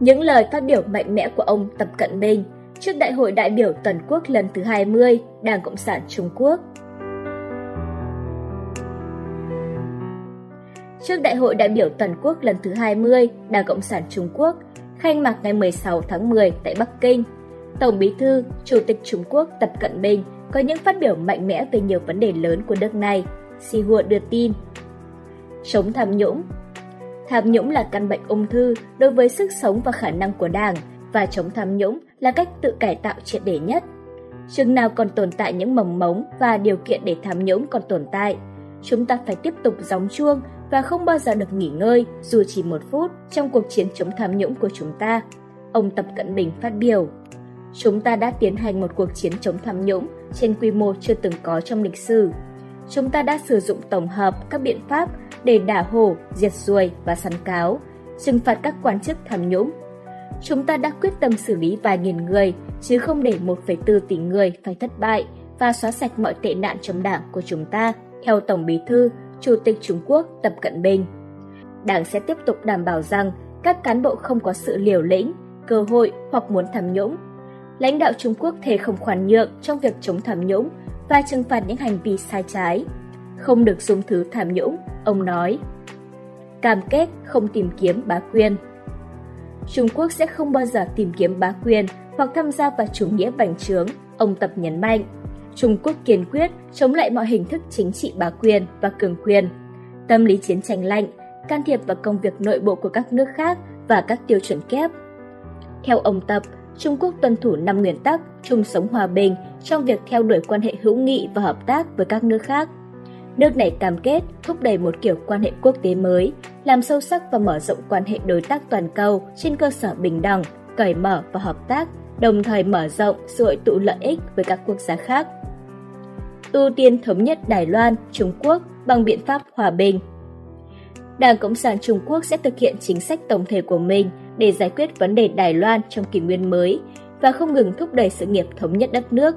Những lời phát biểu mạnh mẽ của ông Tập Cận Bình trước Đại hội đại biểu toàn quốc lần thứ 20 Đảng Cộng sản Trung Quốc. Trước Đại hội đại biểu toàn quốc lần thứ 20 Đảng Cộng sản Trung Quốc, khai mạc ngày 16 tháng 10 tại Bắc Kinh, Tổng Bí thư, Chủ tịch Trung Quốc Tập Cận Bình có những phát biểu mạnh mẽ về nhiều vấn đề lớn của nước này, Xi Hua đưa tin. Chống tham nhũng Tham nhũng là căn bệnh ung thư đối với sức sống và khả năng của Đảng, và chống tham nhũng là cách tự cải tạo triệt để nhất. Chừng nào còn tồn tại những mầm mống và điều kiện để tham nhũng còn tồn tại, chúng ta phải tiếp tục gióng chuông và không bao giờ được nghỉ ngơi dù chỉ một phút trong cuộc chiến chống tham nhũng của chúng ta. Ông Tập Cận Bình phát biểu. Chúng ta đã tiến hành một cuộc chiến chống tham nhũng trên quy mô chưa từng có trong lịch sử. Chúng ta đã sử dụng tổng hợp các biện pháp để đả hổ, diệt ruồi và săn cáo, trừng phạt các quan chức tham nhũng. Chúng ta đã quyết tâm xử lý vài nghìn người, chứ không để 1,4 tỷ người phải thất bại và xóa sạch mọi tệ nạn trong đảng của chúng ta, theo Tổng Bí thư, Chủ tịch Trung Quốc Tập Cận Bình. Đảng sẽ tiếp tục đảm bảo rằng các cán bộ không có sự liều lĩnh, cơ hội hoặc muốn tham nhũng. Lãnh đạo Trung Quốc thề không khoan nhượng trong việc chống tham nhũng và trừng phạt những hành vi sai trái. Không được dùng thứ tham nhũng, ông nói. Cam kết không tìm kiếm bá quyền. Trung Quốc sẽ không bao giờ tìm kiếm bá quyền hoặc tham gia vào chủ nghĩa bành trướng, ông Tập nhấn mạnh. Trung Quốc kiên quyết chống lại mọi hình thức chính trị bá quyền và cường quyền. Tâm lý chiến tranh lạnh, can thiệp vào công việc nội bộ của các nước khác và các tiêu chuẩn kép. Theo ông Tập, Trung Quốc tuân thủ 5 nguyên tắc chung sống hòa bình trong việc theo đuổi quan hệ hữu nghị và hợp tác với các nước khác. Nước này cam kết thúc đẩy một kiểu quan hệ quốc tế mới, làm sâu sắc và mở rộng quan hệ đối tác toàn cầu trên cơ sở bình đẳng, cởi mở và hợp tác, đồng thời mở rộng sự hội tụ lợi ích với các quốc gia khác. Ưu tiên thống nhất Đài Loan, Trung Quốc bằng biện pháp hòa bình. Đảng Cộng sản Trung Quốc sẽ thực hiện chính sách tổng thể của mình để giải quyết vấn đề Đài Loan trong kỷ nguyên mới và không ngừng thúc đẩy sự nghiệp thống nhất đất nước.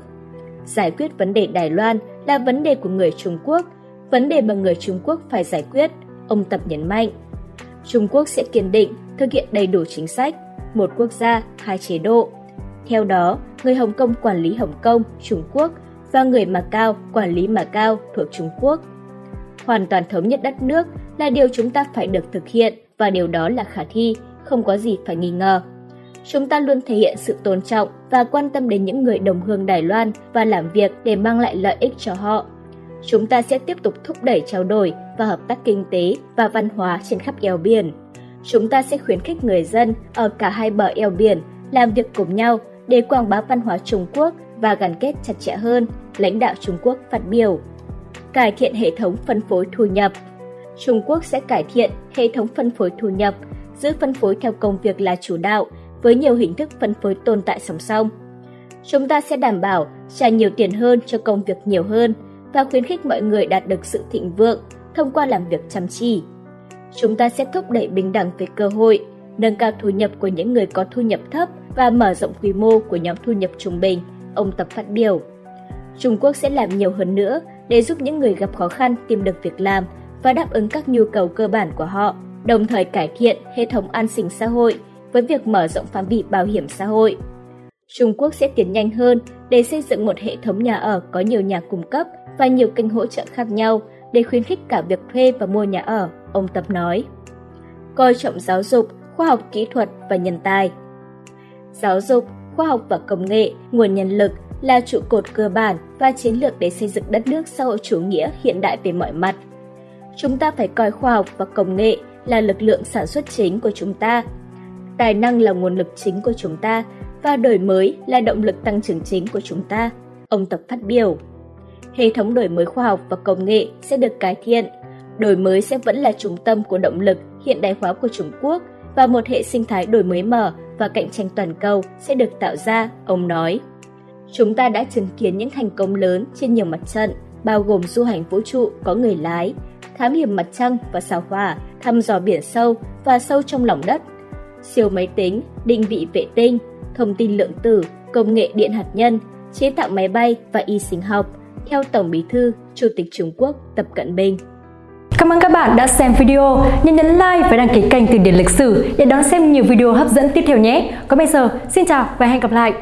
Giải quyết vấn đề Đài Loan là vấn đề của người Trung Quốc, vấn đề mà người Trung Quốc phải giải quyết, ông Tập nhấn mạnh. Trung Quốc sẽ kiên định thực hiện đầy đủ chính sách, một quốc gia, hai chế độ. Theo đó, người Hồng Kông quản lý Hồng Kông, Trung Quốc và người Macau quản lý Macau thuộc Trung Quốc. Hoàn toàn thống nhất đất nước là điều chúng ta phải được thực hiện và điều đó là khả thi, không có gì phải nghi ngờ. Chúng ta luôn thể hiện sự tôn trọng và quan tâm đến những người đồng hương Đài Loan và làm việc để mang lại lợi ích cho họ. Chúng ta sẽ tiếp tục thúc đẩy trao đổi và hợp tác kinh tế và văn hóa trên khắp eo biển. Chúng ta sẽ khuyến khích người dân ở cả hai bờ eo biển làm việc cùng nhau để quảng bá văn hóa Trung Quốc và gắn kết chặt chẽ hơn, lãnh đạo Trung Quốc phát biểu. Cải thiện hệ thống phân phối thu nhập Trung Quốc sẽ cải thiện hệ thống phân phối thu nhập, giữ phân phối theo công việc là chủ đạo, với nhiều hình thức phân phối tồn tại song song. Chúng ta sẽ đảm bảo trả nhiều tiền hơn cho công việc nhiều hơn và khuyến khích mọi người đạt được sự thịnh vượng thông qua làm việc chăm chỉ. Chúng ta sẽ thúc đẩy bình đẳng về cơ hội, nâng cao thu nhập của những người có thu nhập thấp và mở rộng quy mô của nhóm thu nhập trung bình, ông Tập phát biểu. Trung Quốc sẽ làm nhiều hơn nữa để giúp những người gặp khó khăn tìm được việc làm và đáp ứng các nhu cầu cơ bản của họ, đồng thời cải thiện hệ thống an sinh xã hội với việc mở rộng phạm vi bảo hiểm xã hội. Trung Quốc sẽ tiến nhanh hơn để xây dựng một hệ thống nhà ở có nhiều nhà cung cấp và nhiều kênh hỗ trợ khác nhau để khuyến khích cả việc thuê và mua nhà ở, ông Tập nói. Coi trọng giáo dục, khoa học kỹ thuật và nhân tài. Giáo dục, khoa học và công nghệ, nguồn nhân lực là trụ cột cơ bản và chiến lược để xây dựng đất nước xã hội chủ nghĩa hiện đại về mọi mặt. Chúng ta phải coi khoa học và công nghệ là lực lượng sản xuất chính của chúng ta. Tài năng là nguồn lực chính của chúng ta và đổi mới là động lực tăng trưởng chính của chúng ta, ông Tập phát biểu. Hệ thống đổi mới khoa học và công nghệ sẽ được cải thiện. Đổi mới sẽ vẫn là trung tâm của động lực hiện đại hóa của Trung Quốc và một hệ sinh thái đổi mới mở và cạnh tranh toàn cầu sẽ được tạo ra, ông nói. Chúng ta đã chứng kiến những thành công lớn trên nhiều mặt trận, bao gồm du hành vũ trụ có người lái, thám hiểm mặt trăng và sao hỏa, thăm dò biển sâu và sâu trong lòng đất, siêu máy tính, định vị vệ tinh, thông tin lượng tử, công nghệ điện hạt nhân, chế tạo máy bay và y sinh học, theo Tổng Bí thư, Chủ tịch Trung Quốc Tập Cận Bình. Cảm ơn các bạn đã xem video. Nhớ nhấn like và đăng ký kênh Từ điển lịch sử để đón xem nhiều video hấp dẫn tiếp theo nhé. Còn bây giờ, xin chào và hẹn gặp lại.